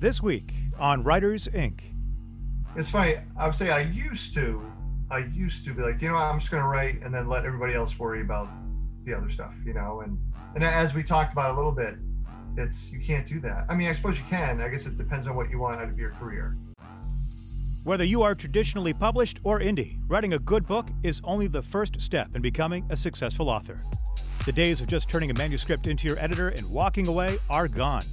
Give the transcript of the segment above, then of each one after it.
This week on Writers Ink. It's funny. I would say I used to, I used to be like, you know, I'm just going to write and then let everybody else worry about the other stuff, you know. And and as we talked about a little bit, it's you can't do that. I mean, I suppose you can. I guess it depends on what you want out of your career. Whether you are traditionally published or indie, writing a good book is only the first step in becoming a successful author. The days of just turning a manuscript into your editor and walking away are gone.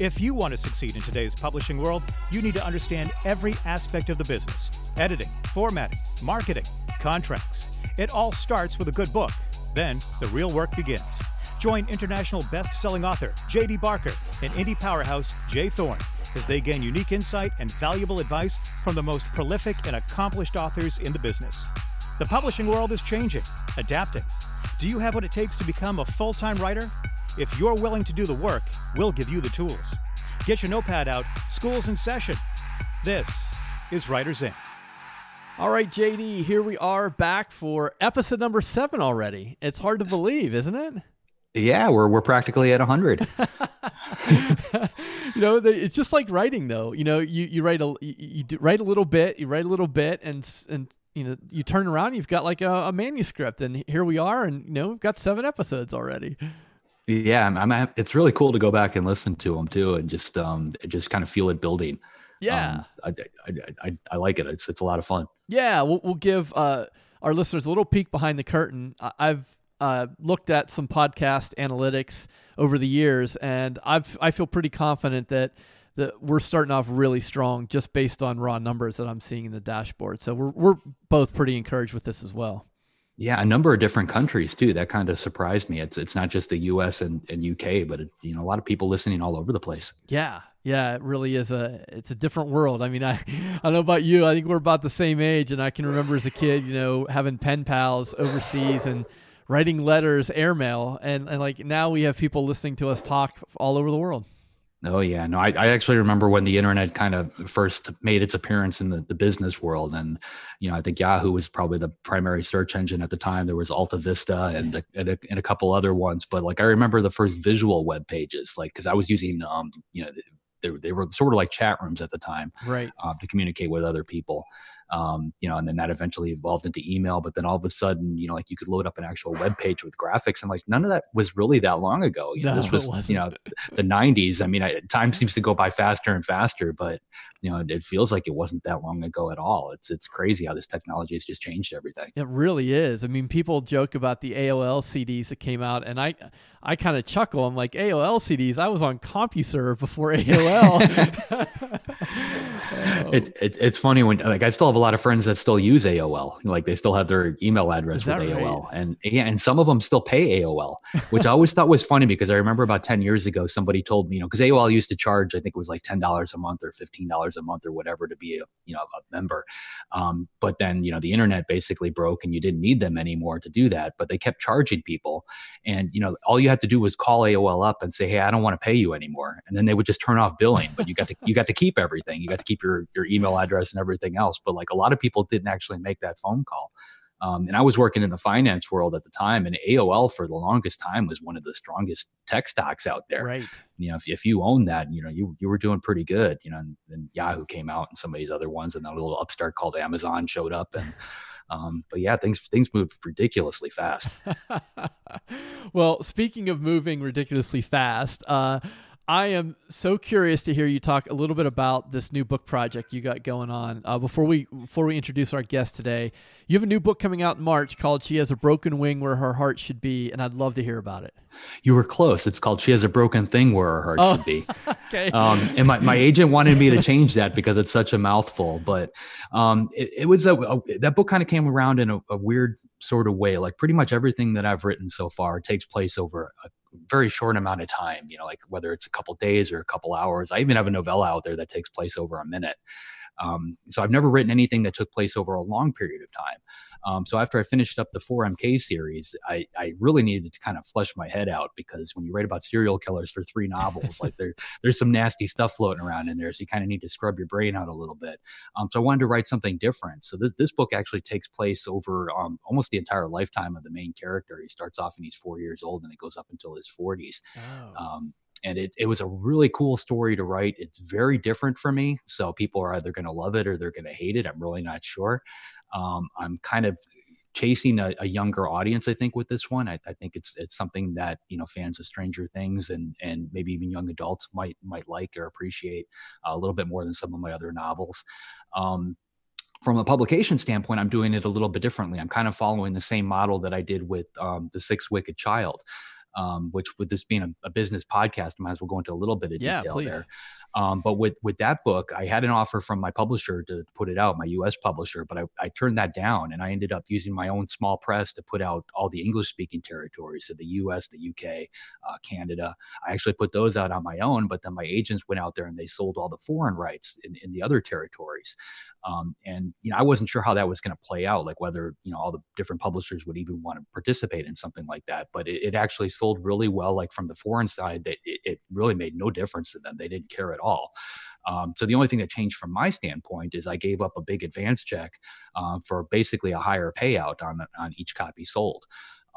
If you want to succeed in today's publishing world, you need to understand every aspect of the business editing, formatting, marketing, contracts. It all starts with a good book. Then the real work begins. Join international best selling author J.D. Barker and indie powerhouse J. Thorn as they gain unique insight and valuable advice from the most prolific and accomplished authors in the business. The publishing world is changing, adapting. Do you have what it takes to become a full time writer? If you're willing to do the work, we'll give you the tools. Get your notepad out, school's in session. This is Writers Ink. All right, JD, here we are back for episode number seven already. It's hard to believe, isn't it? Yeah, we're we're practically at 100. you know, it's just like writing though. You know, you you write a you, you write a little bit, you write a little bit and and you know, you turn around, you've got like a, a manuscript and here we are and you know, we've got 7 episodes already. Yeah, I'm, I'm, it's really cool to go back and listen to them too, and just um, just kind of feel it building. Yeah, um, I, I, I, I, like it. It's it's a lot of fun. Yeah, we'll, we'll give uh, our listeners a little peek behind the curtain. I've uh, looked at some podcast analytics over the years, and I've I feel pretty confident that that we're starting off really strong just based on raw numbers that I'm seeing in the dashboard. So we're we're both pretty encouraged with this as well. Yeah, a number of different countries too. That kind of surprised me. It's it's not just the U.S. and, and UK, but it, you know a lot of people listening all over the place. Yeah, yeah, it really is a it's a different world. I mean, I I don't know about you. I think we're about the same age, and I can remember as a kid, you know, having pen pals overseas and writing letters, airmail, and and like now we have people listening to us talk all over the world. Oh yeah, no, I, I actually remember when the internet kind of first made its appearance in the, the business world, and you know I think Yahoo was probably the primary search engine at the time. There was Alta Vista and a, and a, and a couple other ones, but like I remember the first visual web pages, like because I was using um you know they, they were sort of like chat rooms at the time, right, um, to communicate with other people um, you know, and then that eventually evolved into email. But then all of a sudden, you know, like you could load up an actual web page with graphics, and like none of that was really that long ago. You know, no, this was you know the '90s. I mean, I, time seems to go by faster and faster, but you know, it feels like it wasn't that long ago at all. It's it's crazy how this technology has just changed everything. It really is. I mean, people joke about the AOL CDs that came out, and I I kind of chuckle. I'm like AOL CDs. I was on CompuServe before AOL. it, it, it's funny when like I still have a lot of friends that still use AOL. Like they still have their email address with AOL, right? and yeah, and some of them still pay AOL, which I always thought was funny because I remember about ten years ago somebody told me, you know, because AOL used to charge I think it was like ten dollars a month or fifteen dollars a month or whatever to be a you know a member, um, but then you know the internet basically broke and you didn't need them anymore to do that, but they kept charging people, and you know all you had to do was call AOL up and say, hey, I don't want to pay you anymore, and then they would just turn off billing, but you got to you got to keep everything, you got to keep your your email address and everything else, but like a lot of people didn't actually make that phone call. Um, and I was working in the finance world at the time, and AOL for the longest time was one of the strongest tech stocks out there. Right. You know, if, if you owned that, you know, you you were doing pretty good. You know, and then Yahoo came out and some of these other ones, and then a little upstart called Amazon showed up, and um, but yeah, things things moved ridiculously fast. well, speaking of moving ridiculously fast, uh, I am so curious to hear you talk a little bit about this new book project you got going on. Uh, before we before we introduce our guest today, you have a new book coming out in March called "She Has a Broken Wing Where Her Heart Should Be," and I'd love to hear about it. You were close. It's called "She Has a Broken Thing Where Her Heart oh, Should Be." okay. Um, and my, my agent wanted me to change that because it's such a mouthful. But um, it, it, was a, a that book kind of came around in a, a weird sort of way. Like pretty much everything that I've written so far takes place over a very short amount of time, you know, like whether it's a couple days or a couple hours. I even have a novella out there that takes place over a minute. Um, so I've never written anything that took place over a long period of time. Um, so after I finished up the 4MK series, I, I really needed to kind of flesh my head out because when you write about serial killers for three novels, like there, there's some nasty stuff floating around in there. So you kind of need to scrub your brain out a little bit. Um, so I wanted to write something different. So this, this book actually takes place over um, almost the entire lifetime of the main character. He starts off and he's four years old and it goes up until his 40s. Oh. And it, it was a really cool story to write. It's very different for me. So people are either going to love it or they're going to hate it. I'm really not sure. Um, I'm kind of chasing a, a, younger audience. I think with this one, I, I, think it's it's something that you know fans of Stranger Things and and maybe even young adults might might like or appreciate a little bit more than some of my other novels. Um, from a publication standpoint, I'm doing it a little bit differently. I'm kind of following the same model that I did with um, the Sixth Wicked Child um, which with this being a, a, business podcast, I might as well go into a little bit of yeah, detail please. there. Um, but with with that book, I had an offer from my publisher to put it out, my U.S. publisher, but I, I turned that down, and I ended up using my own small press to put out all the English speaking territories, so the U.S., the U.K., uh, Canada. I actually put those out on my own, but then my agents went out there and they sold all the foreign rights in, in the other territories. Um, and you know, I wasn't sure how that was going to play out, like whether you know all the different publishers would even want to participate in something like that. But it, it actually sold really well. Like from the foreign side, that it, it, really made no difference to them. They didn't care at all. Um, so the only thing that changed from my standpoint is I gave up a big advance check uh, for basically a higher payout on on each copy sold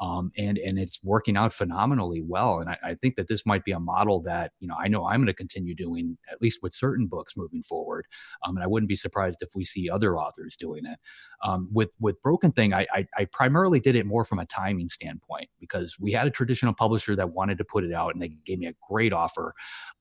um, and and it's working out phenomenally well. And I, I, think that this might be a model that you know I know I'm going to continue doing at least with certain books moving forward. Um, and I wouldn't be surprised if we see other authors doing it. Um, with with Broken Thing, I, I, I primarily did it more from a timing standpoint because we had a traditional publisher that wanted to put it out, and they gave me a great offer,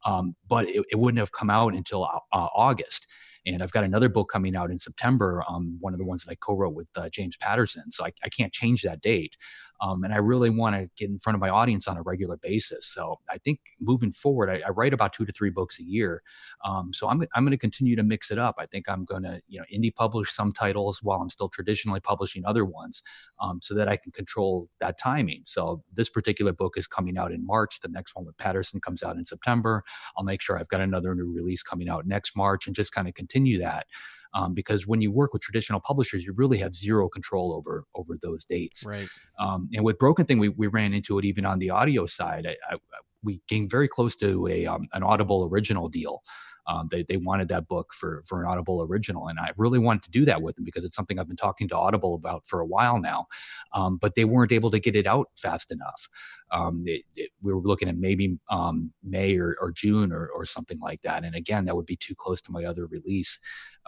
um, but it, it, wouldn't have come out until uh, August and I've got another book coming out in September, um, one of the ones that I co-wrote with uh, James Patterson. So I, I, can't change that date. Um, and I really want to get in front of my audience on a regular basis. So I think moving forward, I, I write about two to three books a year. Um, so I'm, I'm going to continue to mix it up. I think I'm going to, you know, indie publish some titles while I'm still traditionally publishing other ones um, so that I can control that timing. So this particular book is coming out in March. The next one with Patterson comes out in September. I'll make sure I've got another new release coming out next March and just kind of continue that um, because when you work with traditional publishers, you really have zero control over over those dates. Right. Um, and with Broken Thing, we, we ran into it even on the audio side. I, I, we came very close to a um, an Audible original deal. Um, they, they wanted that book for, for an Audible original. And I really wanted to do that with them because it's something I've been talking to Audible about for a while now. Um, but they weren't able to get it out fast enough. Um, it, it, we were looking at maybe um, May or, or June or, or something like that. And again, that would be too close to my other release.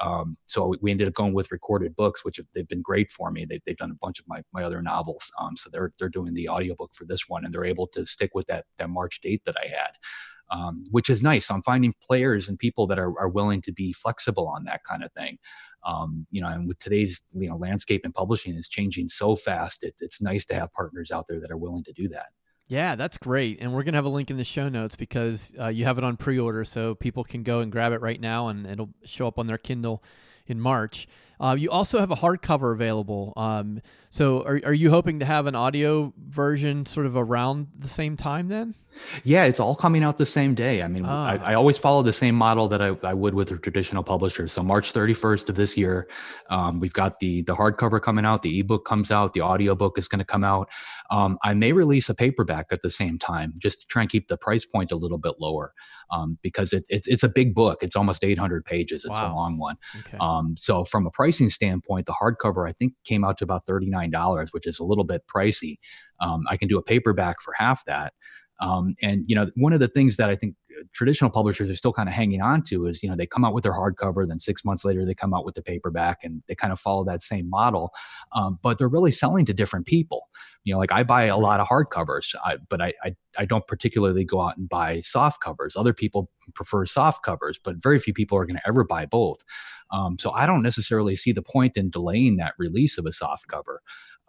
Um, so we ended up going with recorded books, which have, they've been great for me. They, have done a bunch of my, my other novels. Um, so they're, they're doing the audiobook for this one and they're able to stick with that, that March date that I had um, which is nice. I'm finding players and people that are, are willing to be flexible on that kind of thing. Um, you know, and with today's you know landscape and publishing is changing so fast, it, it's nice to have partners out there that are willing to do that. Yeah, that's great. And we're going to have a link in the show notes because uh, you have it on pre order, so people can go and grab it right now and it'll show up on their Kindle in March. Uh, you also have a hardcover available. Um, so are, are you hoping to have an audio version sort of around the same time then? Yeah, it's all coming out the same day. I mean, ah. I, I, always follow the same model that I, I, would with a traditional publisher. So March 31st of this year, um, we've got the the hardcover coming out, the ebook comes out, the audiobook is going to come out. Um, I may release a paperback at the same time, just to try and keep the price point a little bit lower, um, because it, it's it's a big book. It's almost 800 pages. It's wow. a long one. Okay. Um, so from a pricing standpoint, the hardcover I think came out to about $39, which is a little bit pricey. Um, I can do a paperback for half that. Um, and you know, one of the things that I think traditional publishers are still kind of hanging on to is you know they come out with their hardcover, then six months later they come out with the paperback, and they kind of follow that same model. Um, but they're really selling to different people. You know, like I buy a lot of hardcovers, I, but I, I I don't particularly go out and buy soft covers. Other people prefer soft covers, but very few people are going to ever buy both. Um, so I don't necessarily see the point in delaying that release of a soft cover.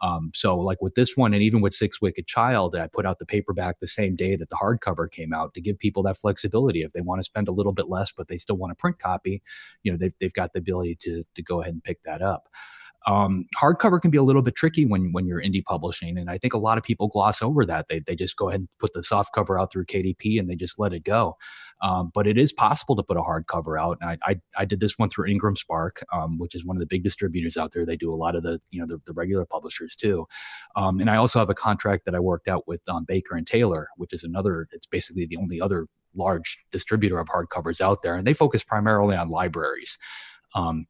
Um, so, like with this one, and even with Sixth Wicked Child, I put out the paperback the same day that the hardcover came out to give people that flexibility. If they want to spend a little bit less, but they still want a print copy, you know, they've, they've got the ability to, to go ahead and pick that up. Um, hardcover can be a little bit tricky when when you're indie publishing, and I think a lot of people gloss over that. They they just go ahead and put the soft cover out through KDP and they just let it go. Um, but it is possible to put a hardcover out, and I, I, I did this one through Ingram Spark, um, which is one of the big distributors out there. They do a lot of the you know the, the regular publishers too, um, and I also have a contract that I worked out with um, Baker and Taylor, which is another. It's basically the only other large distributor of hardcovers out there, and they focus primarily on libraries. Um,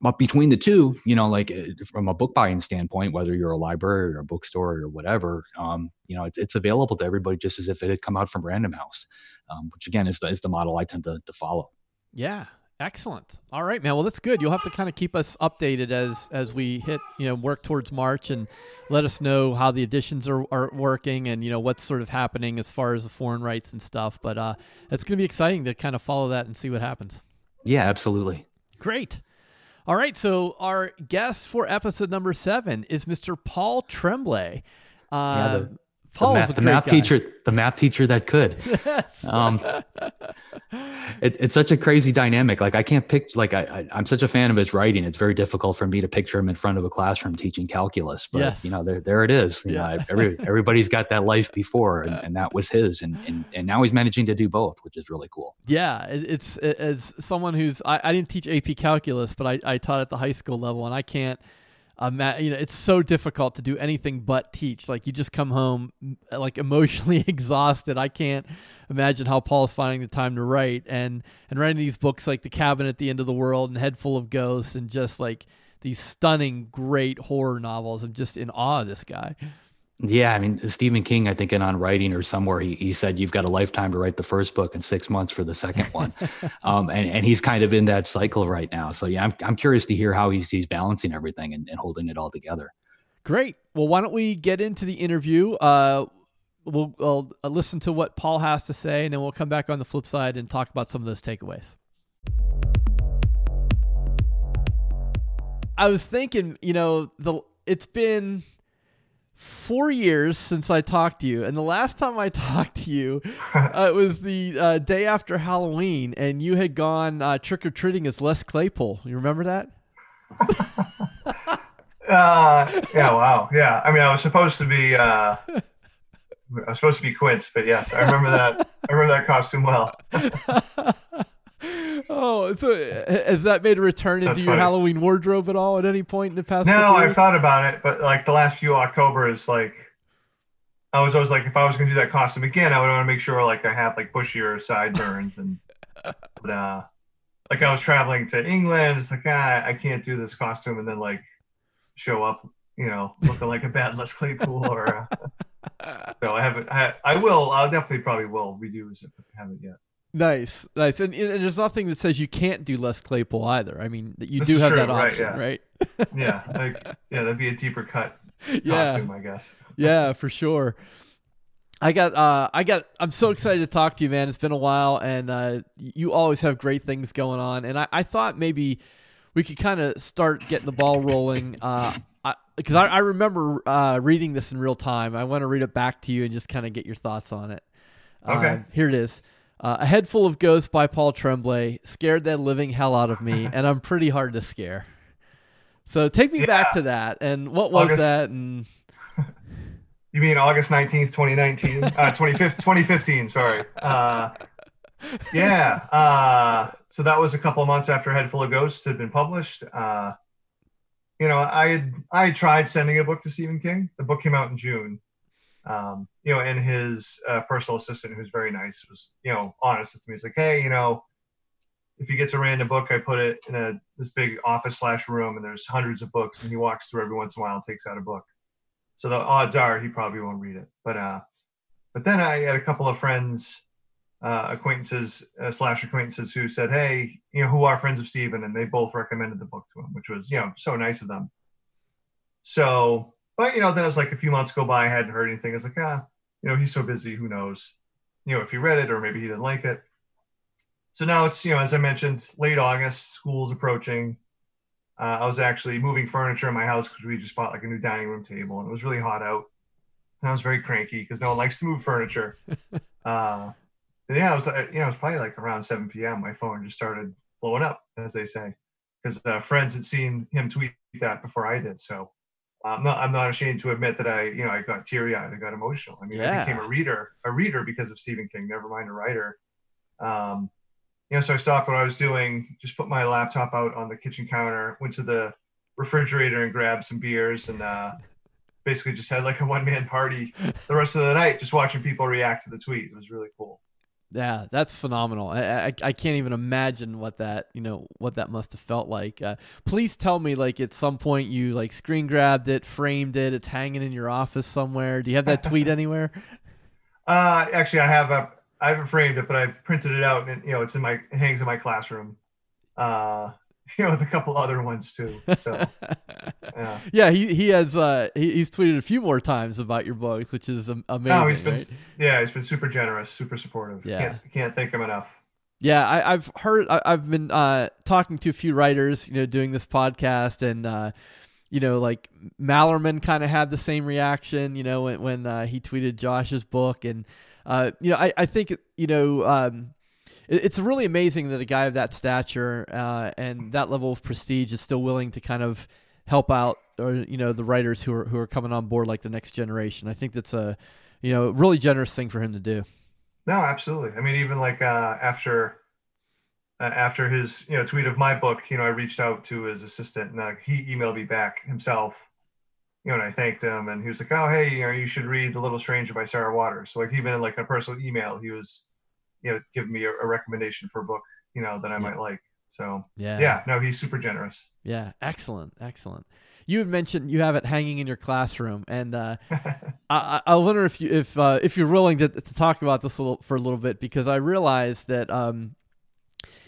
but between the two, you know, like uh, from a book buying standpoint, whether you're a library or a bookstore or whatever, um, you know, it's, it's available to everybody just as if it had come out from Random House, um, which again is the, is the model I tend to, to follow. Yeah, excellent. All right, man. Well, that's good. You'll have to kind of keep us updated as as we hit, you know, work towards March, and let us know how the editions are, are working, and you know what's sort of happening as far as the foreign rights and stuff. But uh, it's going to be exciting to kind of follow that and see what happens. Yeah, absolutely. Great. All right, so our guest for episode number seven is Mr. Paul Tremblay. Uh, yeah, the, Paul's the math, the math teacher, the math teacher that could. Yes. Um, it, it's such a crazy dynamic. Like I can't pick. Like I, I, am such a fan of his writing. It's very difficult for me to picture him in front of a classroom teaching calculus. But yes. you know, there, there it is. You yeah. know, every, everybody's got that life before, and, and that was his. And, and and now he's managing to do both, which is really cool. Yeah, it's as someone who's I, I didn't teach AP calculus, but I, I taught at the high school level, and I can't um, you know, it's so difficult to do anything but teach. Like you just come home like emotionally exhausted. I can't imagine how Paul's finding the time to write and and writing these books like The Cabin at the End of the World and Head Full of Ghosts and just like these stunning, great horror novels. I'm just in awe of this guy. Yeah, I mean Stephen King, I think in on writing or somewhere he, he said you've got a lifetime to write the first book and six months for the second one, um, and and he's kind of in that cycle right now. So yeah, I'm I'm curious to hear how he's he's balancing everything and, and holding it all together. Great. Well, why don't we get into the interview? Uh, we'll, we'll uh, listen to what Paul has to say, and then we'll come back on the flip side and talk about some of those takeaways. I was thinking, you know, the it's been four years since I talked to you, and the last time I talked to you, uh, it was the uh, day after Halloween, and you had gone uh, trick or treating as Les Claypool. You remember that? Uh, yeah. Wow. Yeah. I mean, I was supposed to be. Uh, I was supposed to be Quince, but yes, I remember that. I remember that costume well. oh, so has that made a return into That's your funny. Halloween wardrobe at all at any point in the past? No, I've thought about it, but like the last few Octobers, like I was always like, if I was going to do that costume again, I would want to make sure like I have like bushier sideburns and, but, uh, like I was traveling to England. It's like ah, I can't do this costume and then like show up, you know, looking like a bad Les Claypool or. Uh, so I haven't. I, I will. I'll definitely probably will redo it if I haven't yet. Nice, nice, and, and, there's nothing that says you can't do Les Claypool either. I mean, you this do have true, that option, right? Yeah, right? yeah, like, yeah, that'd be a deeper cut yeah. costume, I guess. yeah, for sure. I got, uh, I got, I'm so excited to talk to you, man. It's been a while, and uh, you always have great things going on. And I, I thought maybe we could kind of start getting the ball rolling. Uh, because I, I, I, remember uh, reading this in real time. I want to read it back to you and just kind of get your thoughts on it. Okay. Uh, here it is. Uh, a Head Full of Ghosts by Paul Tremblay scared the living hell out of me, and I'm pretty hard to scare. So take me yeah. back to that. And what was August, that? And you mean August 19th, 2019? uh, 2015, sorry. Uh, yeah. Uh, so that was a couple of months after Head Full of Ghosts had been published. Uh, you know, I had I had tried sending a book to Stephen King. The book came out in June. Um, you know, and his uh, personal assistant, who's very nice, was you know honest with me. He's like, hey, you know, if he gets a random book, I put it in a this big office slash room, and there's hundreds of books, and he walks through every once in a while and takes out a book. So the odds are he probably won't read it. But uh, but then I had a couple of friends, uh, acquaintances uh, slash acquaintances who said, hey, you know, who are friends of Stephen, and they both recommended the book to him, which was you know so nice of them. So but you know, then it was like a few months go by, I hadn't heard anything. I was like, ah, you know, he's so busy, who knows? You know, if he read it or maybe he didn't like it. So now it's, you know, as I mentioned, late August, school's approaching. Uh, I was actually moving furniture in my house because we just bought like a new dining room table and it was really hot out. And I was very cranky because no one likes to move furniture. uh, yeah, it was, uh, you know, it was probably like around 7 p.m. My phone just started blowing up, as they say, because uh, friends had seen him tweet that before I did. So I'm not I'm not ashamed to admit that I you know I got teary eyed I got emotional. I mean yeah. I became a reader a reader because of Stephen King. Never mind a writer. Um, you know, so I stopped what I was doing, just put my laptop out on the kitchen counter, went to the refrigerator and grabbed some beers, and uh, basically just had like a one man party the rest of the night, just watching people react to the tweet. It was really cool. Yeah, that's phenomenal. I, I, I can't even imagine what that you know what that must have felt like. Uh, please tell me, like at some point you like screen grabbed it, framed it, it's hanging in your office somewhere. Do you have that tweet anywhere? Uh, actually, I have a I haven't framed it, but I printed it out, and you know it's in my it hangs in my classroom. Uh, you know, with a couple other ones too. So, yeah. yeah, he he has uh he, he's tweeted a few more times about your books, which is amazing. No, he's been right? yeah, he's been super generous, super supportive. Yeah, can't, can't thank him enough. Yeah, I, have heard. I, have been uh, talking to a few writers, you know, doing this podcast, and uh, you know, like Malerman kind of had the same reaction, you know, when when uh, he tweeted Josh's book, and uh, you know, I, I think you know. Um, it's really amazing that a guy of that stature uh, and that level of prestige is still willing to kind of help out or you know the writers who are who are coming on board like the next generation. I think that's a you know really generous thing for him to do. No, absolutely. I mean, even like uh, after uh, after his you know tweet of my book, you know, I reached out to his assistant and uh, he emailed me back himself. You know, and I thanked him, and he was like, "Oh, hey, you know, you should read *The Little Stranger* by Sarah Waters." So, like, even in like a personal email, he was you know give me a, a recommendation for a book you know that I yeah. might like. So yeah, yeah, no, he's super generous. Yeah, excellent, excellent. You had mentioned you have it hanging in your classroom, and uh, I, I wonder if you if uh, if you're willing to, to talk about this a little, for a little bit because I realize that um,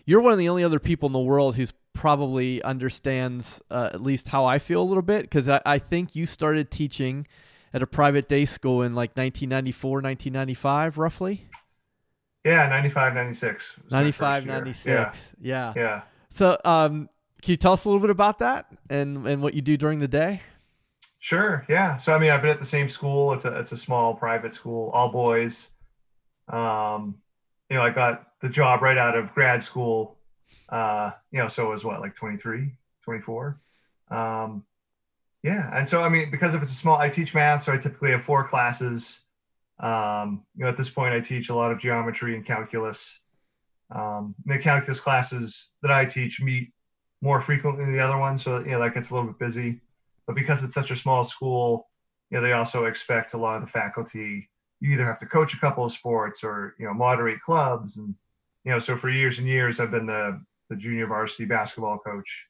you're one of the only other people in the world who's probably understands uh, at least how I feel a little bit because I, I think you started teaching at a private day school in like 1994, 1995, roughly. Yeah, 95, 96. 95, 96. Yeah. yeah. Yeah. So, um, can you tell us a little bit about that and, and what you do during the day? Sure. Yeah. So, I mean, I've been at the same school. It's a, it's a small private school, all boys. Um, you know, I got the job right out of grad school. Uh, you know, so it was what, like 23, 24. Um, yeah. And so, I mean, because if it's a small, I teach math, so I typically have four classes. Um, you know, at this point, I teach a lot of geometry and calculus. Um, the calculus classes that I teach meet more frequently than the other ones, so you know that gets a little bit busy. But because it's such a small school, you know, they also expect a lot of the faculty. You either have to coach a couple of sports or you know moderate clubs, and you know, so for years and years, I've been the the junior varsity basketball coach.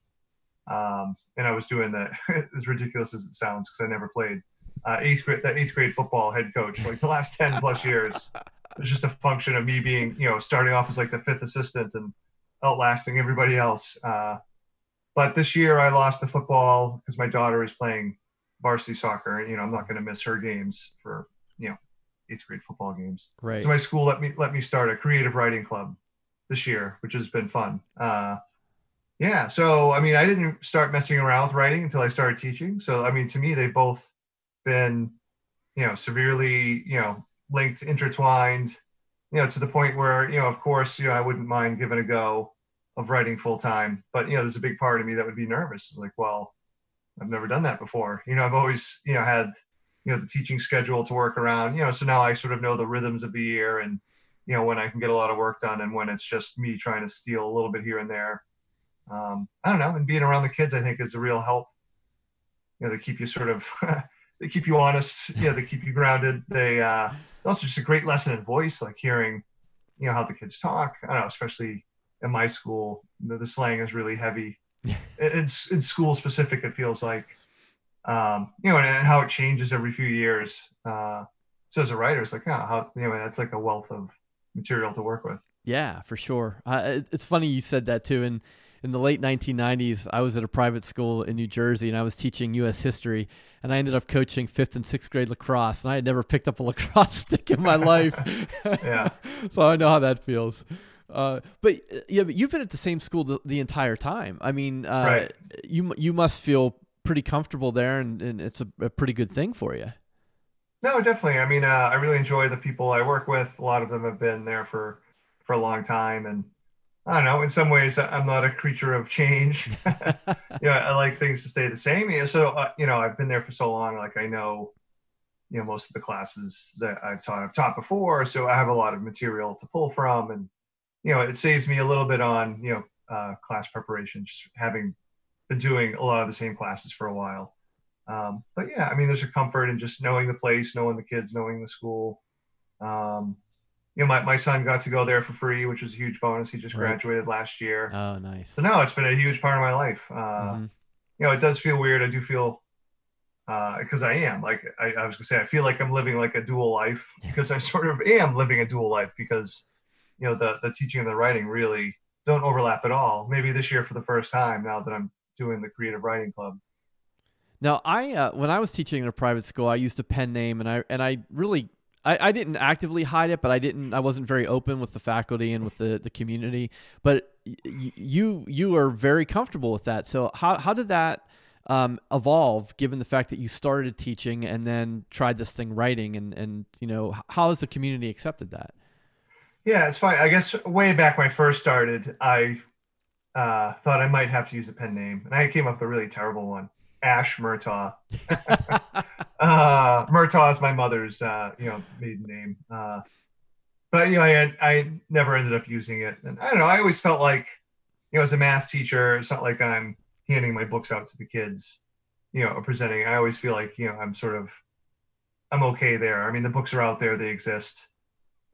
Um, and I was doing that as ridiculous as it sounds because I never played uh, eighth grade that eighth grade football head coach like the last 10 plus years it's just a function of me being you know starting off as like the fifth assistant and outlasting everybody else uh, but this year i lost the football because my daughter is playing varsity soccer and you know i'm not going to miss her games for you know eighth grade football games. Right. So my school let me let me start a creative writing club this year which has been fun. Uh, yeah so i mean i didn't start messing around with writing until i started teaching. So i mean to me they both been, you know, severely, you know, linked, intertwined, you know, to the point where, you know, of course, you know, I wouldn't mind giving a go of writing full time, but you know, there's a big part of me that would be nervous. It's like, well, I've never done that before. You know, I've always, you know, had, you know, the teaching schedule to work around, you know, so now I sort of know the rhythms of the year and, you know, when I can get a lot of work done and when it's just me trying to steal a little bit here and there. Um, I don't know. And being around the kids, I think is a real help. You know, they keep you sort of they keep you honest. Yeah, they keep you grounded. They uh, it's also just a great lesson in voice, like hearing, you know, how the kids talk. I don't know, especially in my school, the, the slang is really heavy. it's in school specific. It feels like, um, you know, and, and, how it changes every few years. Uh, so as a writer, it's like, oh, how you know, that's like a wealth of material to work with. Yeah, for sure. Uh, it's funny you said that too, and in the late 1990s, I was at a private school in New Jersey and I was teaching U.S. history. And I ended up coaching fifth and sixth grade lacrosse. And I had never picked up a lacrosse stick in my life. yeah. so I know how that feels. Uh, but uh, yeah, but you've been at the same school the, the entire time. I mean, uh, right. you you must feel pretty comfortable there, and, and it's a, a, pretty good thing for you. No, definitely. I mean, uh, I really enjoy the people I work with. A lot of them have been there for for a long time, and I don't know. In some ways, I'm not a creature of change. yeah, I like things to stay the same. Yeah, so uh, you know, I've been there for so long. Like I know, you know, most of the classes that I've taught, I've taught before, so I have a lot of material to pull from, and you know, it saves me a little bit on you know uh, class preparation, just having been doing a lot of the same classes for a while. Um, but yeah, I mean, there's a comfort in just knowing the place, knowing the kids, knowing the school. Um, you know, my, my son got to go there for free, which was a huge bonus. He just Right. graduated last year. Oh, nice. So now it's been a huge part of my life. Uh, Mhm. You know, it does feel weird. I do feel because I am like I, I was gonna say I feel like I'm living like a dual life because I sort of am living a dual life because you know the the teaching and the writing really don't overlap at all. Maybe this year for the first time now that I'm doing the creative writing club. Now, I uh, when I was teaching in a private school, I used a pen name, and I and I really I, I didn't actively hide it, but I didn't I wasn't very open with the faculty and with the, the community. But y- you you are very comfortable with that. So how how did that um, evolve, given the fact that you started teaching and then tried this thing writing, and and you know how has the community accepted that? Yeah, it's fine. I guess way back when I first started, I uh, thought I might have to use a pen name, and I came up with a really terrible one, Ash Murtaugh. uh, Murtaugh is my mother's, uh, you know, maiden name. Uh, but you know, I I never ended up using it, and I don't know. I always felt like, you know, as a math teacher, it's not like I'm handing my books out to the kids, you know, or presenting. I always feel like, you know, I'm sort of, I'm okay there. I mean, the books are out there; they exist.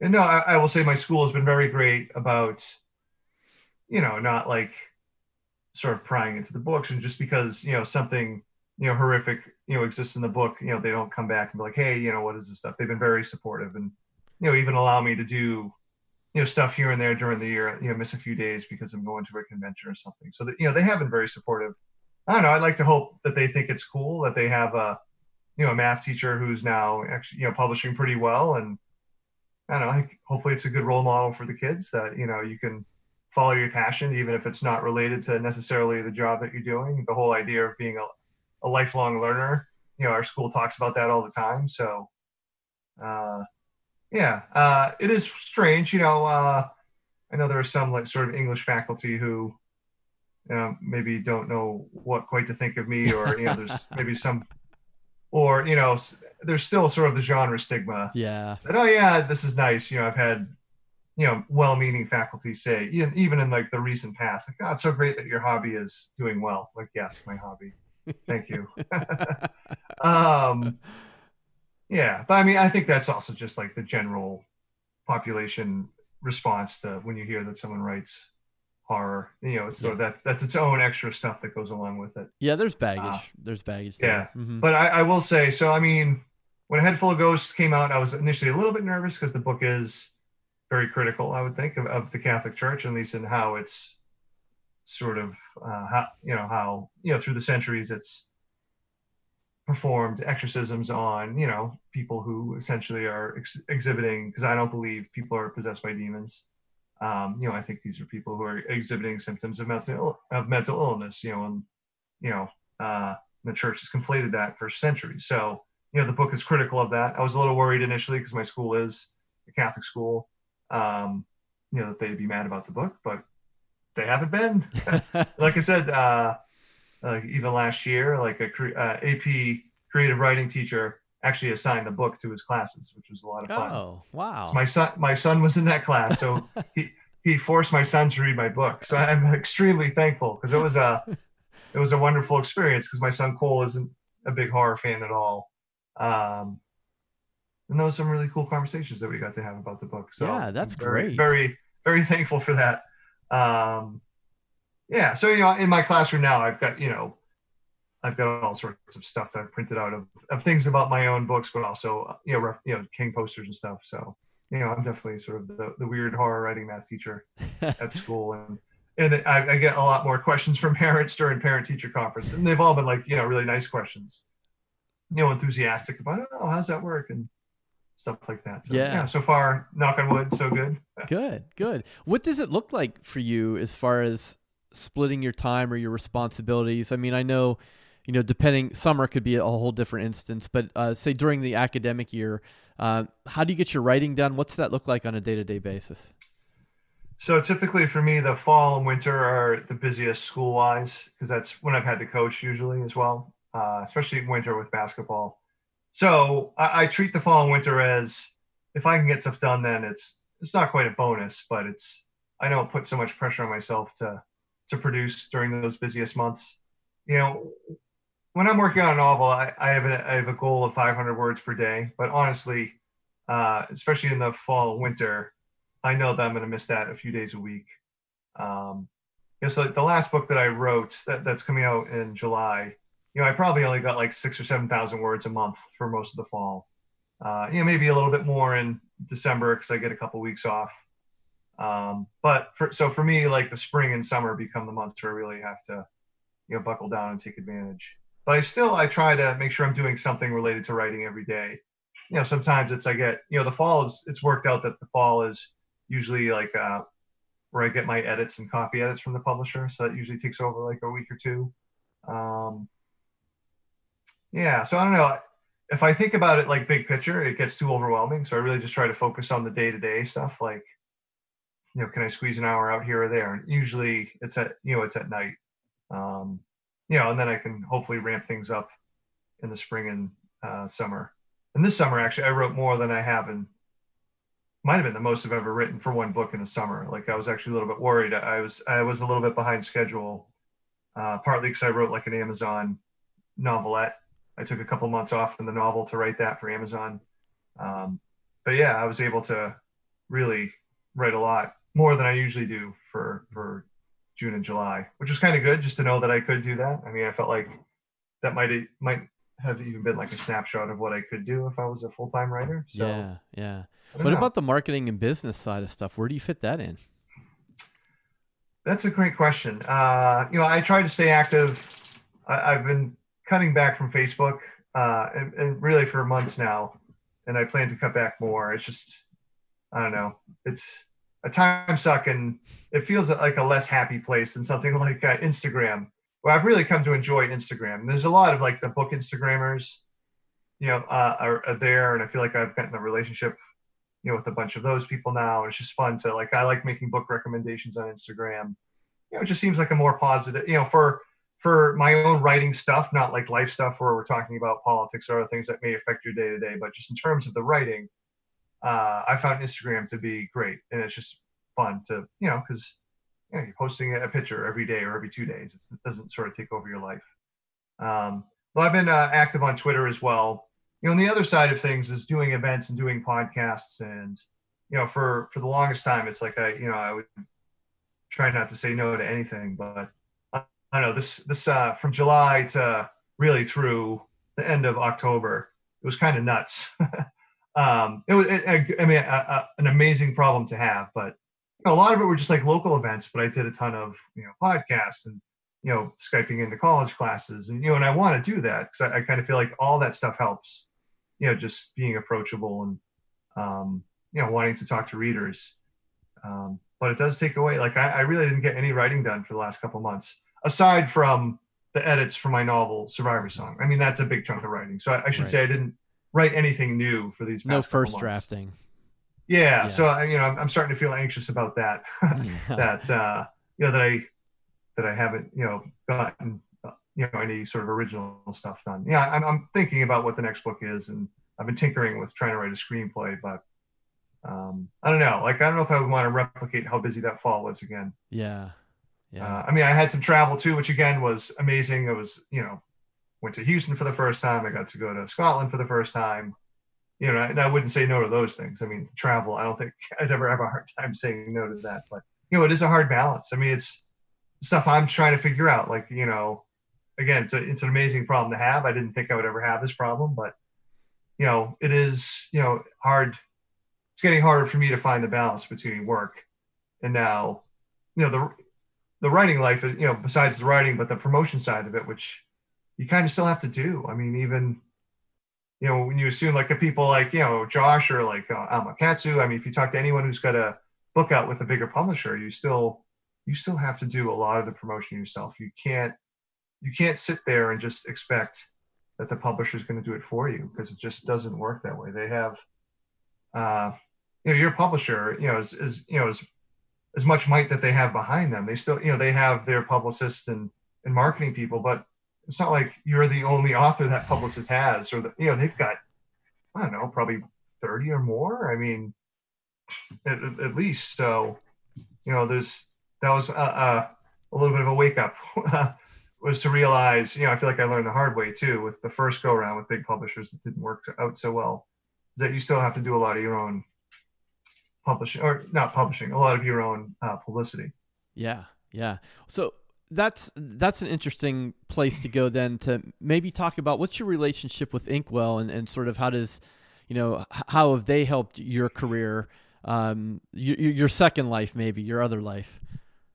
And no, I, I will say my school has been very great about, you know, not like sort of prying into the books and just because you know something you know horrific you know exists in the book you know they don't come back and be like hey you know what is this stuff they've been very supportive and you know even allow me to do you know stuff here and there during the year you know miss a few days because i'm going to a convention or something so that you know they have been very supportive i don't know i'd like to hope that they think it's cool that they have a you know a math teacher who's now actually you know publishing pretty well and i don't know hopefully it's a good role model for the kids that you know you can follow your passion, even if it's not related to necessarily the job that you're doing. The whole idea of being a, a lifelong learner, you know, our school talks about that all the time. So, uh, yeah, uh, it is strange. You know, uh, I know there are some like sort of English faculty who, you know, maybe don't know what quite to think of me, or you know, there's maybe some, or you know, there's still sort of the genre stigma Yeah, that, oh yeah, this is nice. You know, I've had, you know, well-meaning faculty say, even even in like the recent past, like, oh, it's so great that your hobby is doing well. Like, yes, my hobby. Thank you. um, yeah, but I mean, I think that's also just like the general population response to when you hear that someone writes horror. You know, so sort of that that's its own extra stuff that goes along with it. yeah. There's baggage. Uh, there's baggage. yeah. There. Mhm. But I, I will say, so I mean, when A Head Full of Ghosts came out, I was initially a little bit nervous because the book is very critical, I would think, of, of the Catholic Church, at least in how it's sort of uh, how you know how you know through the centuries it's performed exorcisms on you know people who essentially are ex- exhibiting because I don't believe people are possessed by demons. Um, you know, I think these are people who are exhibiting symptoms of mental of mental illness. You know, and you know, uh, the church has conflated that for centuries. So, you know, the book is critical of that. I was a little worried initially because my school is a Catholic school, um, you know, that they'd be mad about the book, but they haven't been. like I said, uh, like even last year, like a cre- uh, AP creative writing teacher actually assigned the book to his classes, which was a lot of fun. oh wow. So my son, my son was in that class, so he he forced my son to read my book. So I'm extremely thankful because it was a it was a wonderful experience because my son Cole isn't a big horror fan at all. Um, and those some really cool conversations that we got to have about the book. So Yeah, that's very, great. Very very thankful for that. Um, yeah, so you know, in my classroom now, I've got you know, I've got all sorts of stuff that I've printed out of, of things about my own books, but also you know, ref, you know, King posters and stuff. So you know, I'm definitely sort of the, the weird horror writing math teacher at school, and and I, I get a lot more questions from parents during parent teacher conference, and they've all been like you know really nice questions, you know, enthusiastic about oh how's that work and stuff like that. So, Yeah. yeah. So far, knock on wood, so good. Good, good. What does it look like for you as far as splitting your time or your responsibilities? I mean, I know, you know, depending, summer could be a whole different instance, but uh, say during the academic year, uh, how do you get your writing done? What's that look like on a day to day basis? So typically for me, the fall and winter are the busiest school wise because that's when I've had to coach usually as well, uh, especially winter with basketball. So I, I treat the fall and winter as if I can get stuff done, then it's it's not quite a bonus, but it's I don't put so much pressure on myself to to produce during those busiest months. You know, when I'm working on a novel, I, I have a I have a goal of 500 words per day, but honestly, uh, especially in the fall, winter, I know that I'm going to miss that a few days a week. Um, you know, so the last book that I wrote that, that's coming out in July, you know, I probably only got like six or 7,000 words a month for most of the fall. Uh, you know, maybe a little bit more in December because I get a couple weeks off. Um, but for, so for me, like the spring and summer become the months where I really have to, you know, buckle down and take advantage. But I still, I try to make sure I'm doing something related to writing every day. You know, sometimes it's I get, you know, the fall is, it's worked out that the fall is usually like uh, where I get my edits and copy edits from the publisher. So that usually takes over like a week or two. Um, yeah, so I don't know. If I think about it like big picture, it gets too overwhelming. So I really just try to focus on the day to day stuff. Like, you know, can I squeeze an hour out here or there? And usually it's at, you know, it's at night. Um, you know, and then I can hopefully ramp things up in the spring and uh, summer. And this summer, actually, I wrote more than I have in might have been the most I've ever written for one book in the summer. Like I was actually a little bit worried. I was I was a little bit behind schedule, uh, partly because I wrote like an Amazon novelette. I took a couple months off from the novel to write that for Amazon. Um, but yeah, I was able to really write a lot more than I usually do for for June and July, which was kind of good just to know that I could do that. I mean, I felt like that might might have even been like a snapshot of what I could do if I was a full time writer. So, yeah, yeah. What know. about the marketing and business side of stuff? Where do you fit that in? That's a great question. Uh, you know, I try to stay active. I, have been cutting back from Facebook, uh, and, and, really for months now, and I plan to cut back more. It's just, I don't know, it's a time suck, and it feels like a less happy place than something like uh, Instagram. Well, I've really come to enjoy Instagram. There's a lot of like the book Instagrammers, you know, uh, are, are there, and I feel like I've gotten a relationship you know with a bunch of those people now. It's just fun to like I like making book recommendations on Instagram. You know, it just seems like a more positive, you know, for for my own writing stuff, not like life stuff where we're talking about politics or other things that may affect your day to day, but just in terms of the writing, uh, I found Instagram to be great, and it's just fun to you know because you know, you're posting a picture every day or every two days. It's, it doesn't sort of take over your life. Um, well, I've been uh, active on Twitter as well you know, on the other side of things is doing events and doing podcasts. And, you know, for, for the longest time, it's like I, you know, I would try not to say no to anything, but I, don't know this, this, uh, from July to really through the end of October, it was kind of nuts. um, it was, it, I mean, a, a, an amazing problem to have, but you know, a lot of it were just like local events, but I did a ton of, you know, podcasts and, you know, Skyping into college classes and, you know, and I want to do that because I, I kind of feel like all that stuff helps you know just being approachable and um, you know wanting to talk to readers um, but it does take away like I, I, really didn't get any writing done for the last couple months aside from the edits for my novel survivor song i mean that's a big chunk of writing so i, I should right. say i didn't write anything new for these no first drafting yeah, yeah, so you know I'm, I'm, starting to feel anxious about that that uh you know that i that i haven't you know gotten you know any sort of original stuff done. Yeah, I'm, I'm thinking about what the next book is, and I've been tinkering with trying to write a screenplay, but um, I don't know. Like I don't know if I would want to replicate how busy that fall was again. Yeah, yeah. Uh, I mean, I had some travel too, which again was amazing. It was you know went to Houston for the first time. I got to go to Scotland for the first time. You know, and I wouldn't say no to those things. I mean, travel. I don't think I'd ever have a hard time saying no to that. But you know, it is a hard balance. I mean, it's stuff I'm trying to figure out. Like you know, again, it's, a, it's an amazing problem to have. I didn't think I would ever have this problem, but you know, it is, you know, hard. It's getting harder for me to find the balance between work and now, you know, the, the writing life, you know, besides the writing, but the promotion side of it, which you kind of still have to do. I mean, even, you know, when you assume like the people like, you know, Josh or like uh, Amakatsu, I mean, if you talk to anyone who's got a book out with a bigger publisher, you still, you still have to do a lot of the promotion yourself. You can't, you can't sit there and just expect that the publisher is going to do it for you because it just doesn't work that way. They have, uh, you know, your publisher, you know, is, is you know, as as much might that they have behind them. They still, you know, they have their publicists and and marketing people, but it's not like you're the only author that publicist has, or the, you know, they've got, I don't know, probably thirty or more. I mean, at, at least. So, you know, there's that was a, a, a little bit of a wake up was to realize, you know, I feel like I learned the hard way too with the first go around with big publishers that didn't work out so well. that you still have to do a lot of your own publishing or not publishing, a lot of your own uh, publicity. Yeah, yeah. So that's that's an interesting place to go then to maybe talk about what's your relationship with Inkwell and, and sort of how does you know how have they helped your career um, your, your second life maybe your other life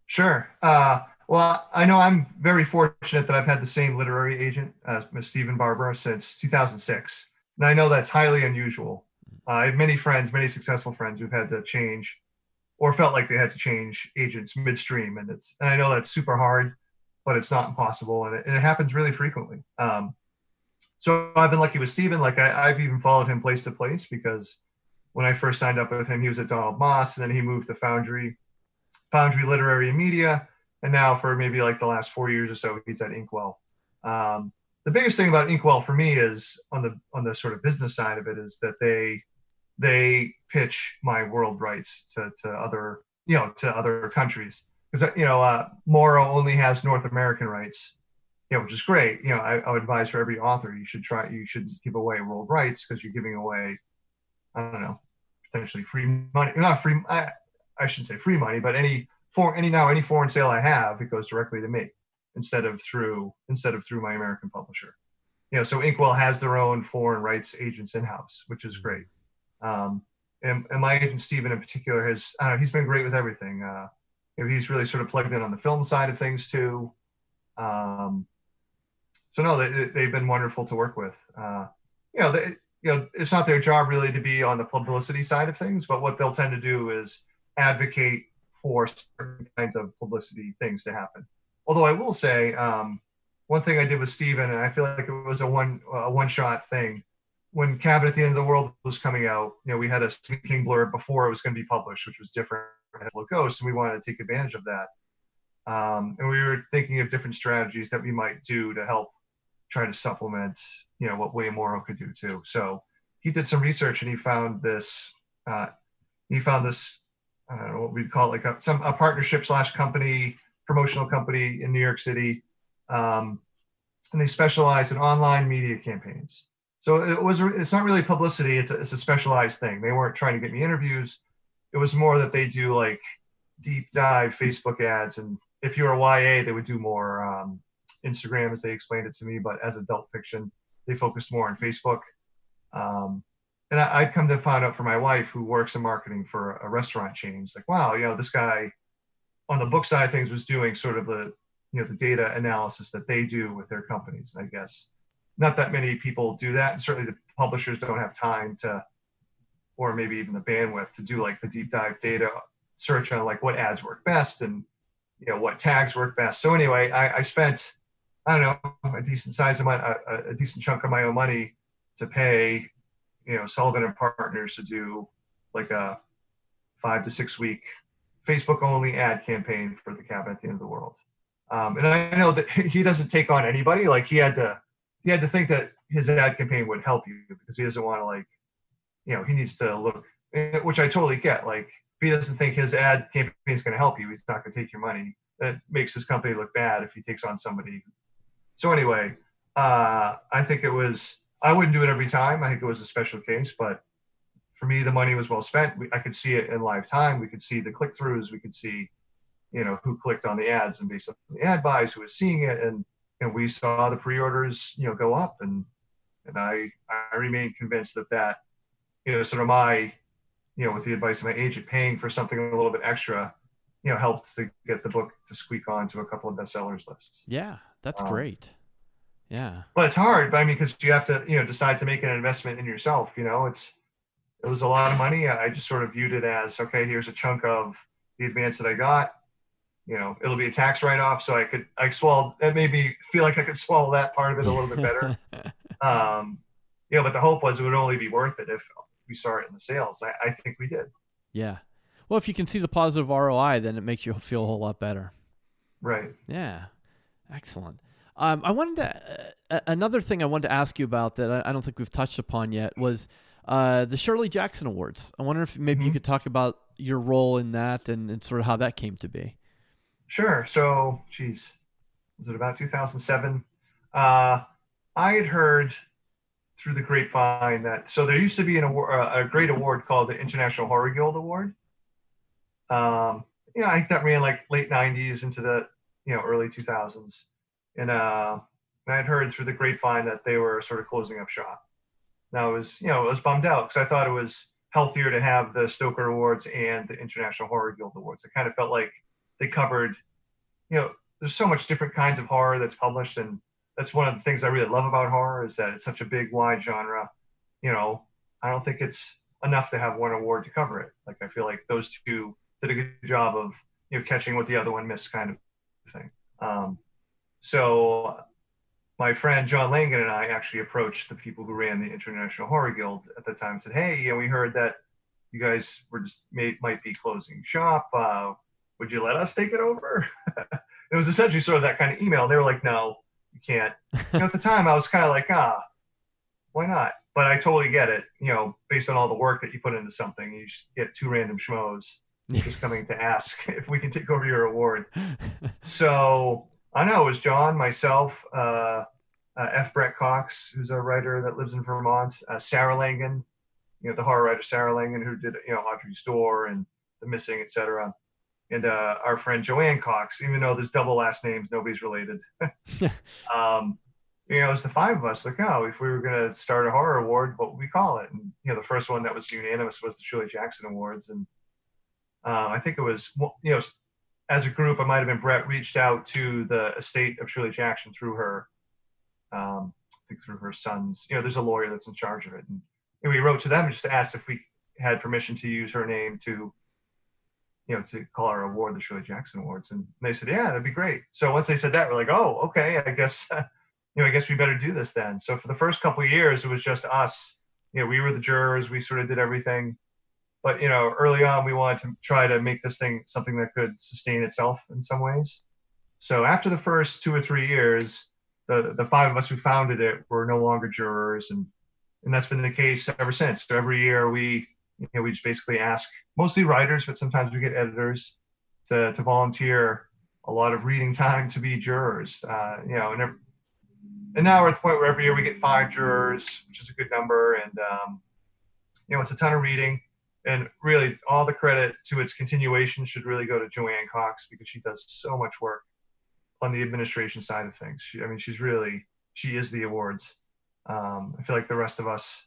sure uh, well i know i'm very fortunate that i've had the same literary agent as Stephen Barbara since 2006 and i know that's highly unusual uh, i have many friends many successful friends who've had to change or felt like they had to change agents midstream. And it's and I know that's super hard, but it's not impossible, and it, and it happens really frequently. Um, so I've been lucky with Stephen. Like I, have even followed him place to place because when I first signed up with him, he was at Donald Maass, and then he moved to Foundry, Foundry Literary and Media, and now for maybe like the last four years or so, he's at Inkwell. Um, the biggest thing about Inkwell for me is on the on the sort of business side of it is that they they pitch my world rights to, to other you know to other countries because you know uh, Morrow only has North American rights, you know, which is great. You know, I, I would advise for every author you should try you should give away world rights because you're giving away, I don't know, potentially free money. Not free. I, I shouldn't say free money, but any for any now any foreign sale I have it goes directly to me instead of through instead of through my American publisher. You know, so Inkwell has their own foreign rights agents in house, which is great. Um, and, and, my agent Stephen in particular has uh, he's been great with everything. Uh, he's really sort of plugged in on the film side of things too. Um, so no, they, they've been wonderful to work with. Uh, you know, they, you know, it's not their job really to be on the publicity side of things, but what they'll tend to do is advocate for certain kinds of publicity things to happen. Although I will say, um, one thing I did with Stephen, and I feel like it was a one a one shot thing when Cabin at the End of the World was coming out, you know, we had a King blurb before it was going to be published, which was different than Ghost, and we wanted to take advantage of that. Um, and we were thinking of different strategies that we might do to help try to supplement, you know, what William Morrow could do too. So he did some research and he found this. Uh, he found this. I don't know what we'd call it, like a, some a partnership slash company, promotional company in New York City, um, and they specialize in online media campaigns. So it was it's not really publicity. It's a, it's a specialized thing. They weren't trying to get me interviews. It was more that they do like deep dive Facebook ads, and if you're a YA, they would do more um, Instagram, as they explained it to me. But as adult fiction, they focused more on Facebook. Um, and I, would come to find out for my wife, who works in marketing for a restaurant chain. It's like, wow, you know, this guy on the book side of things was doing sort of the you know the data analysis that they do with their companies. I guess not that many people do that. And certainly the publishers don't have time to, or maybe even the bandwidth to do like the deep dive data search on like what ads work best and, you know, what tags work best. So anyway, I, I spent, I don't know, a decent size of my, a, a decent chunk of my own money to pay, you know, Sullivan and Partners to do like a five to six week Facebook only ad campaign for the cabin at the end of the world. Um, and I know that he doesn't take on anybody. Like he had to he had to think that his ad campaign would help you because he doesn't want to like, you know, he needs to look, eh, which I totally get. Like, if he doesn't think his ad campaign is going to help you, he's not going to take your money. That makes his company look bad if he takes on somebody. So anyway, uh, I think it was. I wouldn't do it every time. I think it was a special case, but for me, the money was well spent. We, I could see it in live time. We could see the click throughs. We could see, you know, who clicked on the ads and based on the ad buys, who was seeing it, and and we saw the pre-orders, you know, go up, and and I I remain convinced that that, you know, sort of my, you know, with the advice of my agent, paying for something a little bit extra, you know, helped to get the book to squeak onto a couple of bestsellers lists. Yeah, that's um, great. Yeah, but it's hard. But I mean, because you have to, you know, decide to make an investment in yourself. You know, it's it was a lot of money. I just sort of viewed it as okay. Here's a chunk of the advance that I got you know, it'll be a tax write-off. So I could, I swallow that made me feel like I could swallow that part of it a little bit better. um, you know, but the hope was it would only be worth it if we saw it in the sales. I, I think we did. Yeah. Well, if you can see the positive ROI, then it makes you feel a whole lot better. Right. Yeah. Excellent. Um, I wanted to, uh, another thing I wanted to ask you about that I, I don't think we've touched upon yet was uh, the Shirley Jackson Awards. I wonder if maybe mm-hmm. you could talk about your role in that and, and sort of how that came to be. Sure. So, geez, was it about 2007? Uh, I had heard through the grapevine that so there used to be an award, uh, a great award called the International Horror Guild Award. Um, know, I think that ran like late '90s into the you know early 2000s, and uh, I had heard through the grapevine that they were sort of closing up shop. Now I was you know I was bummed out because I thought it was healthier to have the Stoker Awards and the International Horror Guild Awards. It kind of felt like they covered, you know, there's so much different kinds of horror that's published, and that's one of the things I really love about horror is that it's such a big, wide genre. You know, I don't think it's enough to have one award to cover it. Like I feel like those two did a good job of you know catching what the other one missed, kind of thing. Um, so my friend John Langan and I actually approached the people who ran the International Horror Guild at the time. and Said, "Hey, you know, we heard that you guys were just may, might be closing shop. Uh, would you let us take it over?" it was essentially sort of that kind of email. They were like, "No, you can't." You know, at the time, I was kind of like, "Ah, why not?" But I totally get it. You know, based on all the work that you put into something, you get two random schmoes just coming to ask if we can take over your award. so I know it was John, myself, uh, uh, F. Brett Cox, who's a writer that lives in Vermont, uh, Sarah Langan, you know, the horror writer Sarah Langan, who did, you know, Audrey's Door and The Missing, etc. And uh, our friend JoAnn Cox, even though there's double last names, nobody's related. um, you know, it was the five of us. Like, oh, if we were going to start a horror award, what would we call it? And you know, the first one that was unanimous was the Shirley Jackson Awards, and uh, I think it was, you know, as a group, I might have been Brett reached out to the estate of Shirley Jackson through her, um, I think through her sons. You know, there's a lawyer that's in charge of it, and, and we wrote to them and just asked if we had permission to use her name to, you know, to call our award the Shirley Jackson Awards, and they said, yeah, that'd be great. So once they said that, we're like, oh, okay, I guess, you know, I guess we better do this then. So for the first couple years, it was just us. You know, we were the jurors. We sort of did everything but you know early on we wanted to try to make this thing something that could sustain itself in some ways so after the first two or three years the the five of us who founded it were no longer jurors and and that's been the case ever since so every year we you know we just basically ask mostly writers but sometimes we get editors to to volunteer a lot of reading time to be jurors uh, you know and, every, and now we're at the point where every year we get five jurors which is a good number and um, you know it's a ton of reading and really all the credit to its continuation should really go to JoAnn Cox because she does so much work on the administration side of things. She, I mean, she's really she is the awards. Um, I feel like the rest of us,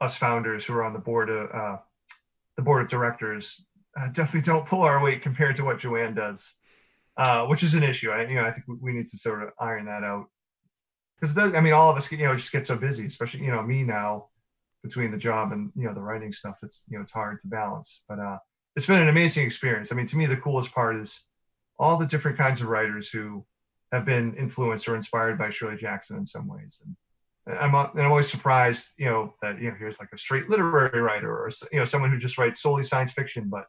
us founders who are on the board of uh, the board of directors, uh, definitely don't pull our weight compared to what JoAnn does, uh, which is an issue. I, you know, I think we need to sort of iron that out. Because I mean, all of us, you know, just get so busy, especially you know me now between the job and you know the writing stuff it's you know it's hard to balance. But uh it's been an amazing experience. I mean to me the coolest part is all the different kinds of writers who have been influenced or inspired by shirley jackson in some ways. And i'm, and I'm always surprised you know that you know here's like a straight literary writer or you know someone who just writes solely science fiction but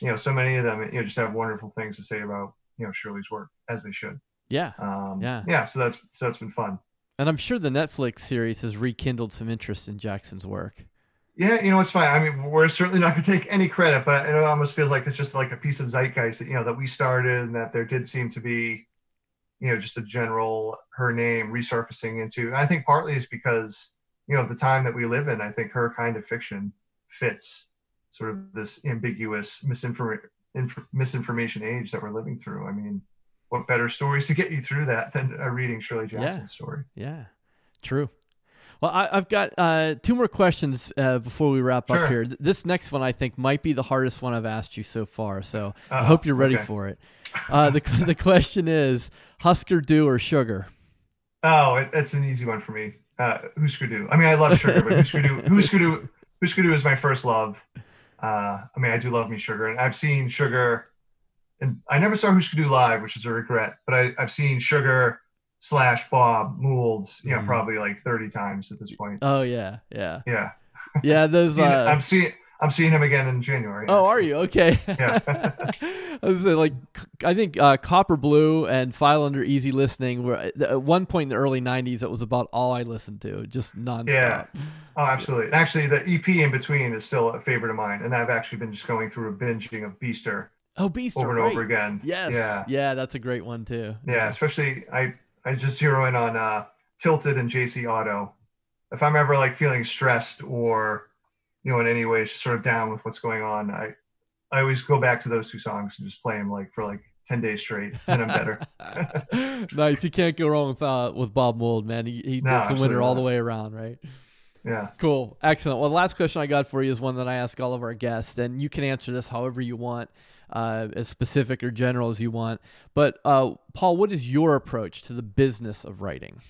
you know so many of them you know just have wonderful things to say about you know shirley's work as they should yeah um yeah yeah so that's so that's been fun and I'm sure the Netflix series has rekindled some interest in Jackson's work. Yeah, you know, it's fine. I mean, we're certainly not going to take any credit, but it almost feels like it's just like a piece of zeitgeist that, you know, that we started and that there did seem to be, you know, just a general her name resurfacing into. I think partly is because, you know, the time that we live in, I think her kind of fiction fits sort of this ambiguous misinformation misinformation age that we're living through. I mean, what better stories to get you through that than a reading Shirley Jackson's yeah. story? Yeah, true. Well, I, have got uh, two more questions uh, before we wrap sure. up here. This next one, I think, might be the hardest one I've asked you so far. So I hope you're ready okay. for it. Uh, the the question is Husker Du or sugar? Oh, it, it's an easy one for me. Uh, Husker Du. I mean, I love sugar, but Husker Du, Husker Du, Husker is my first love. Uh, I mean, I do love me sugar, and I've seen sugar and I never saw Husker Du live, which is a regret. But I, have seen Sugar slash Bob Moulds, you know, mm. probably like thirty times at this point. Oh yeah, yeah, yeah, yeah. Those uh, I'm seeing. I'm seeing him again in January. Oh, are you okay? Yeah. I was like, I think uh, Copper Blue and File Under Easy Listening were at one point in the early '90s. That was about all I listened to, just nonstop. Yeah. Oh, absolutely. Actually, the EP in between is still a favorite of mine, and I've actually been just going through a binging of Beaster Oh, Beaster over and right. over again. Yes. Yeah. Yeah, that's a great one too. Yeah, especially I I just zero in on uh Tilted and JC Auto. if I'm ever like feeling stressed or, you know, in any way sort of down with what's going on, I, I always go back to those two songs and just play them like for like 10 days straight and I'm better. nice. You can't go wrong with, uh, with Bob Mould, man. He, he no, a winner all the way around, right? Yeah. Cool. Excellent. Well, the last question I got for you is one that I ask all of our guests, and you can answer this however you want, uh, as specific or general as you want. But, uh, Paul, what is your approach to the business of writing?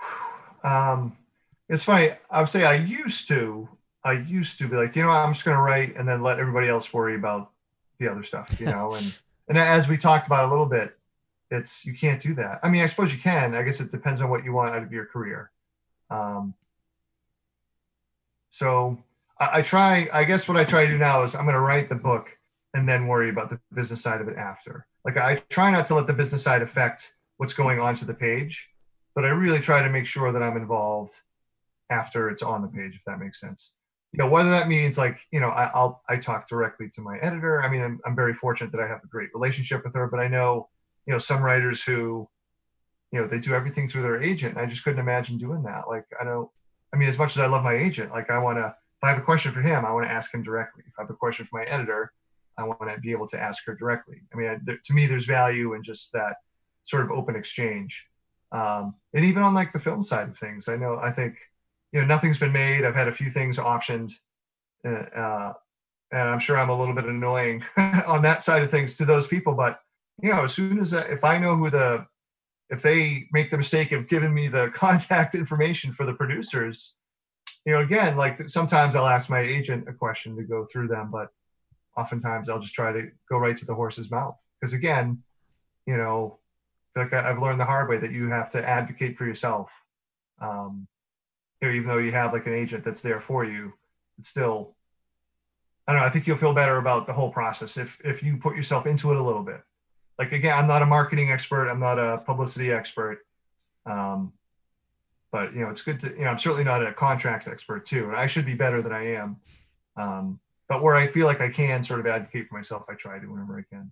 Um, it's funny. I would say I used to, I used to be like, you know, I'm just going to write and then let everybody else worry about the other stuff, you know, and, and as we talked about a little bit, it's, you can't do that. I mean, I suppose you can, I guess it depends on what you want out of your career. Um, so I, try, I guess what I try to do now is I'm going to write the book and then worry about the business side of it after. Like I try not to let the business side affect what's going on to the page, but I really try to make sure that I'm involved after it's on the page, if that makes sense. You know, whether that means like, you know, I, will I talk directly to my editor. I mean, I'm, I'm very fortunate that I have a great relationship with her, but I know, you know, some writers who, you know, they do everything through their agent. I just couldn't imagine doing that. Like, I don't, I mean, as much as I love my agent, like I want to, I have a question for him, I want to ask him directly. If I have a question for my editor, I want to be able to ask her directly. I mean, I, to me, there's value in just that sort of open exchange. Um, and even on like the film side of things, I know, I think, you know, nothing's been made. I've had a few things optioned, uh, uh, and I'm sure I'm a little bit annoying on that side of things to those people. But you know, as soon as I, if I know who the, if they make the mistake of giving me the contact information for the producers, you know, again, like sometimes I'll ask my agent a question to go through them, but oftentimes I'll just try to go right to the horse's mouth because again, you know, like I've learned the hard way that you have to advocate for yourself. Um, you know, even though you have like an agent that's there for you, it's still, I don't know. I think you'll feel better about the whole process if if you put yourself into it a little bit. Like again, I'm not a marketing expert. I'm not a publicity expert. Um, but you know, it's good to you know. I'm certainly not a contracts expert too, and I should be better than I am. Um, but where I feel like I can sort of advocate for myself, I try to whenever I can.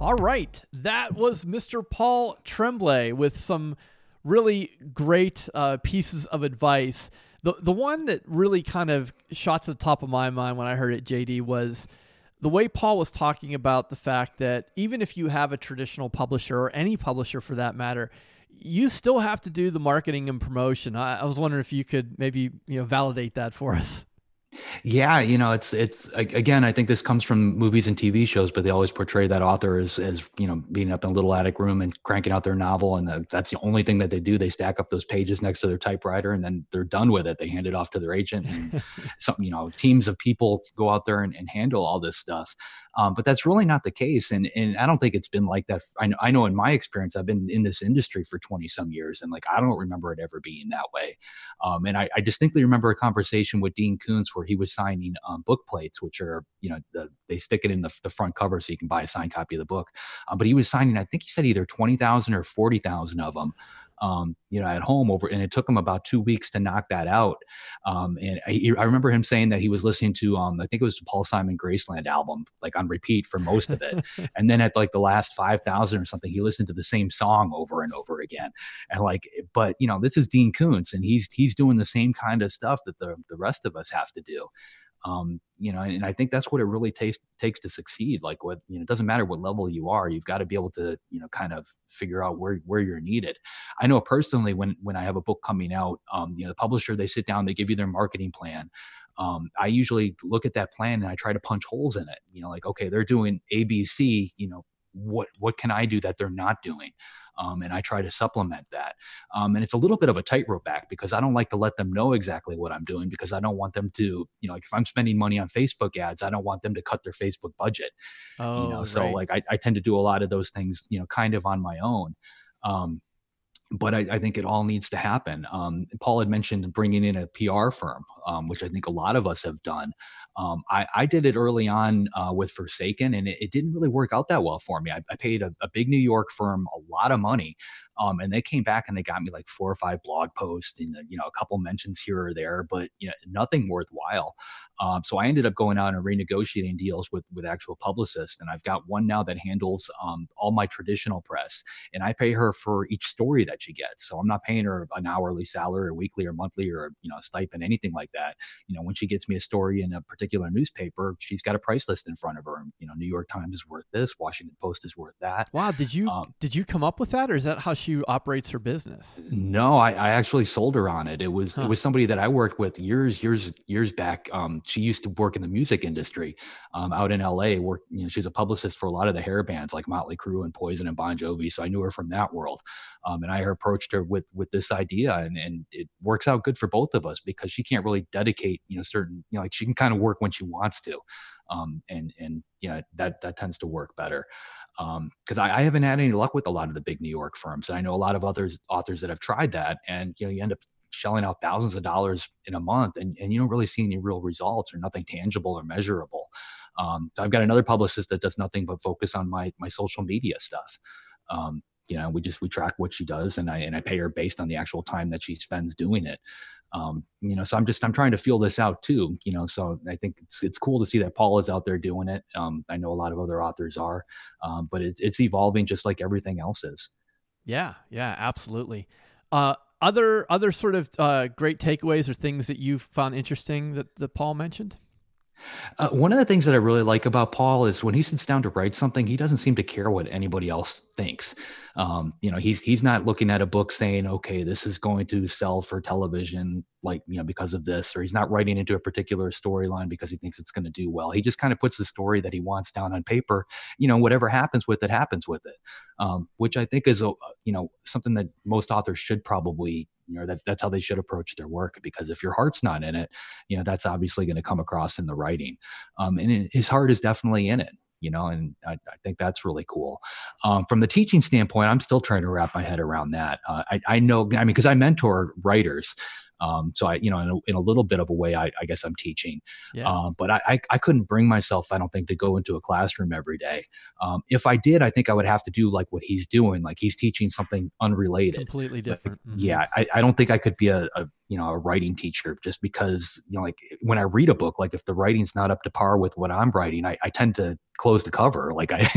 All right, that was Mr. Paul Tremblay with some really great uh, pieces of advice. The the one that really kind of shot to the top of my mind when I heard it, JD, was the way Paul was talking about the fact that even if you have a traditional publisher or any publisher for that matter, you still have to do the marketing and promotion. I, I was wondering if you could maybe you know validate that for us. Yeah, you know, it's it's again. I think this comes from movies and TV shows, but they always portray that author as as you know being up in a little attic room and cranking out their novel, and that's the only thing that they do. They stack up those pages next to their typewriter, and then they're done with it. They hand it off to their agent, and some you know teams of people go out there and, and handle all this stuff. Um, but that's really not the case, and and I don't think it's been like that. I know, I know in my experience, I've been in this industry for twenty some years, and like I don't remember it ever being that way. Um, and I, I distinctly remember a conversation with Dean Koontz where he was signing um, book plates, which are you know the, they stick it in the, the front cover so you can buy a signed copy of the book. Uh, but he was signing, I think he said either twenty thousand or forty thousand of them um, you know, at home over, and it took him about two weeks to knock that out. Um, and I, I, remember him saying that he was listening to, um, I think it was the Paul Simon Graceland album, like on repeat for most of it. and then at like the last 5,000 or something, he listened to the same song over and over again. And like, but you know, this is Dean Koontz and he's, he's doing the same kind of stuff that the, the rest of us have to do um, you know, and I think that's what it really takes takes to succeed. Like what you know, it doesn't matter what level you are, you've got to be able to you know kind of figure out where where you're needed. I know personally when when I have a book coming out, um, you know, the publisher they sit down, they give you their marketing plan. Um, I usually look at that plan and I try to punch holes in it. You know, like okay, they're doing ABC. You know, what what can I do that they're not doing? Um, and I try to supplement that. Um, and it's a little bit of a tightrope act because I don't like to let them know exactly what I'm doing because I don't want them to, you know, like if I'm spending money on Facebook ads, I don't want them to cut their Facebook budget. Oh, you know, so right. like I, I tend to do a lot of those things, you know, kind of on my own. Um, but I, I, think it all needs to happen. Um, Paul had mentioned bringing in a PR firm, um, which I think a lot of us have done. Um, I, I, did it early on uh, with Forsaken, and it, it, didn't really work out that well for me. I, I paid a, a, big New York firm a lot of money Um, and they came back and they got me like four or five blog posts and you know a couple mentions here or there, but you know nothing worthwhile. Um, so I ended up going out and renegotiating deals with with actual publicists, and I've got one now that handles um, all my traditional press, and I pay her for each story that she gets. So I'm not paying her an hourly salary, or weekly, or monthly, or you know a stipend, anything like that. You know, when she gets me a story in a particular newspaper, she's got a price list in front of her. You know, New York Times is worth this, Washington Post is worth that. Wow, did you um, did you come up with that, or is that how she operates her business? No, I, I actually sold her on it. It was huh. it was somebody that I worked with years years years back. Um, she used to work in the music industry um, out in LA. Work, you know, she's a publicist for a lot of the hair bands like Motley Crue and Poison and Bon Jovi. So I knew her from that world. Um, and I approached her with with this idea, and and it works out good for both of us because she can't really dedicate, you know, certain, you know, like she can kind of work when she wants to, um, and and you know that that tends to work better because um, I, I, haven't had any luck with a lot of the big New York firms. And I know a lot of others authors that have tried that, and you know you end up shelling out thousands of dollars in a month and, and you don't really see any real results or nothing tangible or measurable. Um, so I've got another publicist that does nothing but focus on my my social media stuff. Um, you know, we just we track what she does and I and I pay her based on the actual time that she spends doing it. Um, you know, so I'm just I'm trying to feel this out too. You know, so I think it's it's cool to see that Paul is out there doing it. Um, I know a lot of other authors are, um, but it's it's evolving just like everything else is. Yeah, yeah, absolutely. Uh, other other sort of uh, great takeaways or things that you found interesting that, that Paul mentioned? Uh, one of the things that I really like about Paul is when he sits down to write something, he doesn't seem to care what anybody else thinks. Um, you know, he's he's not looking at a book saying, "Okay, this is going to sell for television," like you know, because of this, or he's not writing into a particular storyline because he thinks it's going to do well. He just kind of puts the story that he wants down on paper. You know, whatever happens with it, happens with it, um, which I think is a you know something that most authors should probably you know that that's how they should approach their work because if your heart's not in it you know that's obviously going to come across in the writing. Um, and his heart is definitely in it you know and i, I think that's really cool. Um, from the teaching standpoint i'm still trying to wrap my head around that. Uh, I, I know i mean because i mentor writers um, so I, you know, in a, in a, little bit of a way, I, I guess I'm teaching. Yeah. Um, but I, I, I, couldn't bring myself, I don't think, to go into a classroom every day. Um, if I did, I think I would have to do like what he's doing, like he's teaching something unrelated, completely different. mm-hmm. Yeah, I, I don't think I could be a, a you know a writing teacher just because you know like when i read a book like if the writing's not up to par with what i'm writing i, I tend to close the cover like i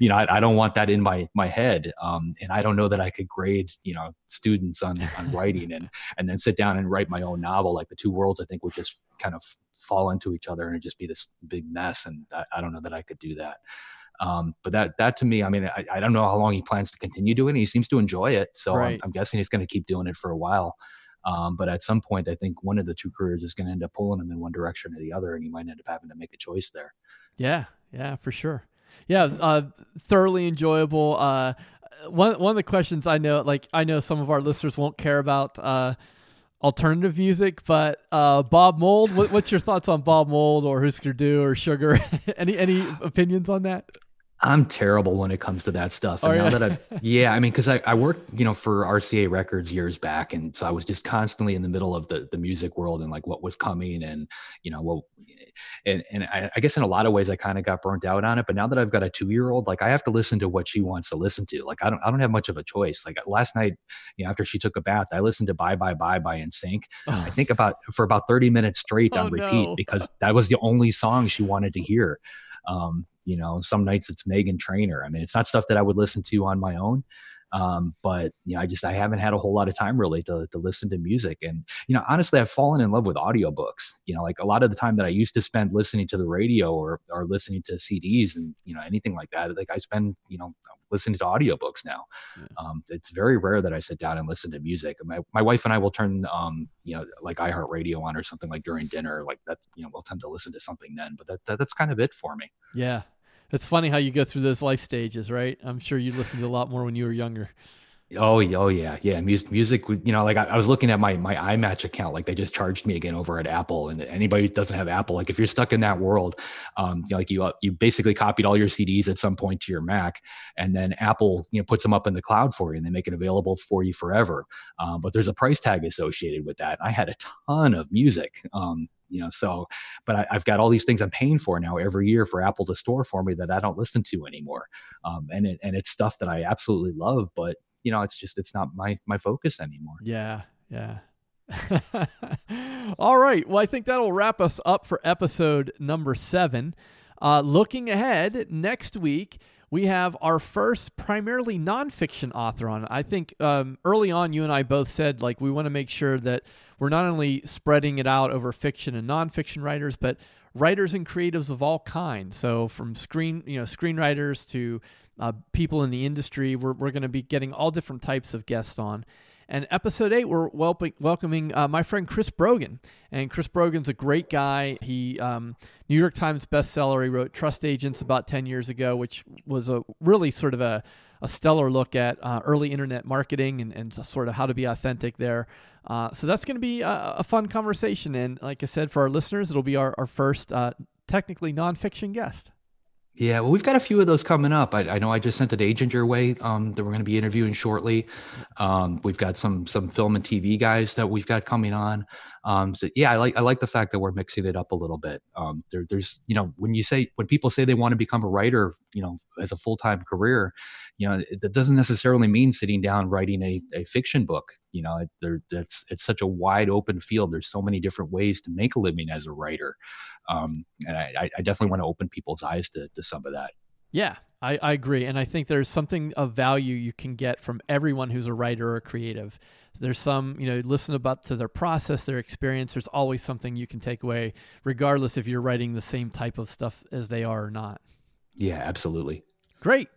you know I, I, don't want that in my my head um, and i don't know that i could grade you know students on on writing and and then sit down and write my own novel like the two worlds i think would just kind of fall into each other and it just be this big mess and I, I don't know that i could do that um, but that that to me, I mean, I, I, don't know how long he plans to continue doing it. He seems to enjoy it, so right. I'm, I'm, guessing he's going to keep doing it for a while. Um, but at some point, I think one of the two careers is going to end up pulling him in one direction or the other, and he might end up having to make a choice there. Yeah, yeah, for sure. Yeah, uh, thoroughly enjoyable. Uh, one one of the questions I know, like I know some of our listeners won't care about uh, alternative music, but uh, Bob Mould. What, what's your thoughts on Bob Mould or Husker Du or Sugar? any any opinions on that? I'm terrible when it comes to that stuff. And oh, now that I, yeah, I mean, because I, I worked, you know, for RCA Records years back, and so I was just constantly in the middle of the the music world and like what was coming, and you know, what, and and I, I guess in a lot of ways I kind of got burnt out on it. But now that I've got a two year old, like I have to listen to what she wants to listen to. Like I don't I don't have much of a choice. Like last night, you know, after she took a bath, I listened to Bye Bye Bye by NSYNC. Oh. I think about for about 30 minutes straight oh, on repeat no. because that was the only song she wanted to hear. Um, you know, some nights it's Meghan Trainor. I mean, it's not stuff that I would listen to on my own. Um, but you know, I just I haven't had a whole lot of time really to to listen to music. And you know, honestly, I've fallen in love with audiobooks. You know, like a lot of the time that I used to spend listening to the radio or or listening to CDs and you know anything like that, like I spend you know listening to audiobooks now. Yeah. Um, it's very rare that I sit down and listen to music. My my wife and I will turn um, you know like iHeartRadio on or something like during dinner, like that. You know, we'll tend to listen to something then. But that, that that's kind of it for me. Yeah, it's funny how you go through those life stages, right? I'm sure you listened to a lot more when you were younger. Oh, oh yeah, yeah. Music, music. You know, like I, I, was looking at my my iMatch account, like they just charged me again over at Apple. And anybody who doesn't have Apple, like if you're stuck in that world, um, you know, like you uh, you basically copied all your CDs at some point to your Mac, and then Apple, you know, puts them up in the cloud for you, and they make it available for you forever. Um, but there's a price tag associated with that. I had a ton of music. Um, you know so but I, have got all these things i'm paying for now every year for apple to store for me that i don't listen to anymore um, and it, and it's stuff that i absolutely love but you know, it's just it's not my my focus anymore. Yeah, yeah. All right. Well, I think that'll wrap us up for episode number seven. Uh, looking ahead, next week we have our first primarily nonfiction author on. I think um, early on, you and I both said like we want to make sure that we're not only spreading it out over fiction and nonfiction writers, but writers and creatives of all kinds. So from screen, you know, screenwriters to uh, people in the industry, we're we're going to be getting all different types of guests on. And episode eight, we're welcoming uh, my friend Chris Brogan. And Chris Brogan's a great guy. He um, New York Times bestseller. He wrote Trust Agents about ten years ago, which was a really sort of a, a stellar look at uh, early internet marketing and, and sort of how to be authentic there. Uh, so that's going to be a, a, fun conversation. And like I said, for our listeners, it'll be our, our first uh, technically nonfiction guest. Yeah, well, we've got a few of those coming up. I, I know I just sent an agent your way um, that we're going to be interviewing shortly. Um, we've got some some film and TV guys that we've got coming on. Um, so yeah, I like I like the fact that we're mixing it up a little bit. Um, there, there's you know when you say when people say they want to become a writer, you know, as a full time career, you know, that doesn't necessarily mean sitting down writing a, a fiction book. You know, there that's it's such a wide open field. There's so many different ways to make a living as a writer, um, and I, I definitely want to open people's eyes to to some of that. Yeah, I, I agree. And I think there's something of value you can get from everyone who's a writer or creative. There's some, you know, listen about to their process, their experience. There's always something you can take away, regardless if you're writing the same type of stuff as they are or not. Yeah, absolutely. Great.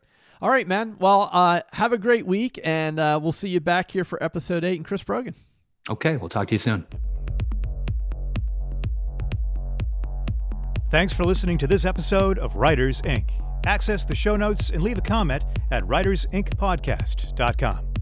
All right, man. Well, uh, have a great week, and uh, we'll see you back here for episode eight and Chris Brogan. Okay, we'll talk to you soon. Thanks for listening to this episode of Writers Ink. Access the show notes and leave a comment at writersinkpodcast.com.